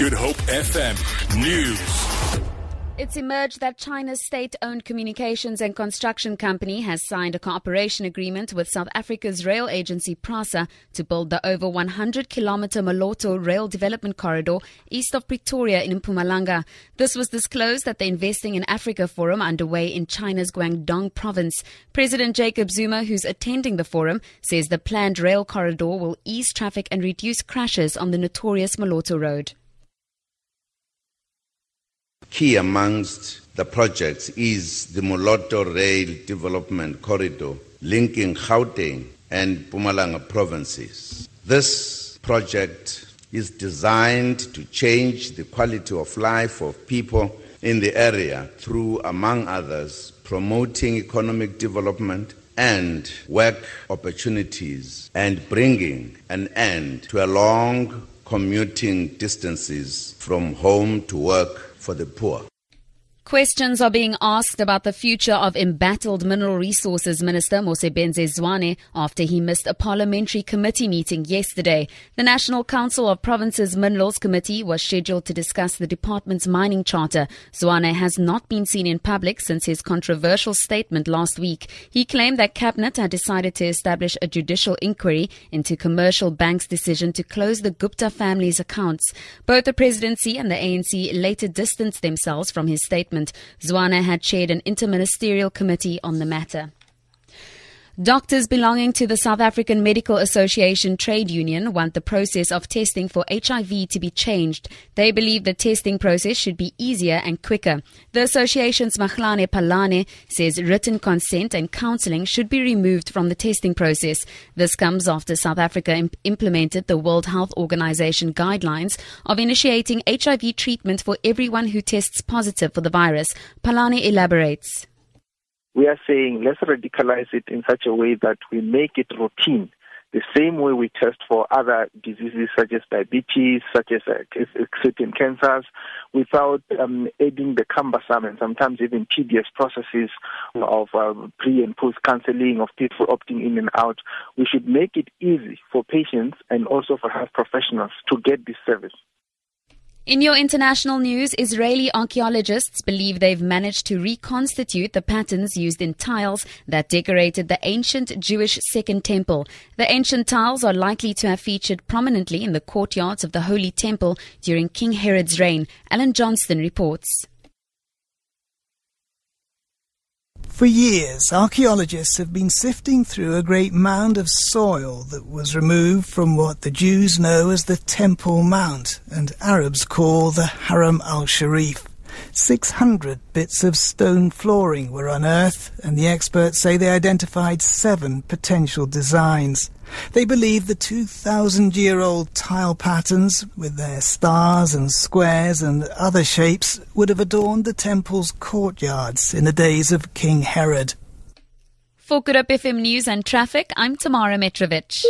Good Hope FM News. It's emerged that China's state owned communications and construction company has signed a cooperation agreement with South Africa's rail agency PRASA to build the over 100 kilometer Moloto rail development corridor east of Pretoria in Mpumalanga. This was disclosed at the Investing in Africa forum underway in China's Guangdong province. President Jacob Zuma, who's attending the forum, says the planned rail corridor will ease traffic and reduce crashes on the notorious Moloto road. Key amongst the projects is the Moloto Rail Development Corridor linking Gauteng and Mpumalanga provinces. This project is designed to change the quality of life of people in the area through, among others, promoting economic development and work opportunities and bringing an end to a long commuting distances from home to work for the poor. Questions are being asked about the future of embattled Mineral Resources Minister Mosebenzi Zwane after he missed a parliamentary committee meeting yesterday. The National Council of Provinces Minerals Committee was scheduled to discuss the department's mining charter. Zwane has not been seen in public since his controversial statement last week. He claimed that Cabinet had decided to establish a judicial inquiry into Commercial Bank's decision to close the Gupta family's accounts. Both the presidency and the ANC later distanced themselves from his statement. Zwane had chaired an interministerial committee on the matter. Doctors belonging to the South African Medical Association trade union want the process of testing for HIV to be changed. They believe the testing process should be easier and quicker. The association's Mahlane Palane says written consent and counseling should be removed from the testing process. This comes after South Africa imp- implemented the World Health Organization guidelines of initiating HIV treatment for everyone who tests positive for the virus. Palane elaborates we are saying let's radicalize it in such a way that we make it routine. The same way we test for other diseases such as diabetes, such as uh, certain cancers, without um, adding the cumbersome and sometimes even tedious processes of uh, pre and post counseling, of people opting in and out. We should make it easy for patients and also for health professionals to get this service. In your international news, Israeli archaeologists believe they've managed to reconstitute the patterns used in tiles that decorated the ancient Jewish Second Temple. The ancient tiles are likely to have featured prominently in the courtyards of the Holy Temple during King Herod's reign. Alan Johnston reports. For years, archaeologists have been sifting through a great mound of soil that was removed from what the Jews know as the Temple Mount and Arabs call the Haram al-Sharif. 600 bits of stone flooring were unearthed, and the experts say they identified seven potential designs. They believe the 2,000 year old tile patterns, with their stars and squares and other shapes, would have adorned the temple's courtyards in the days of King Herod. For Good Hope FM News and Traffic, I'm Tamara Mitrovic.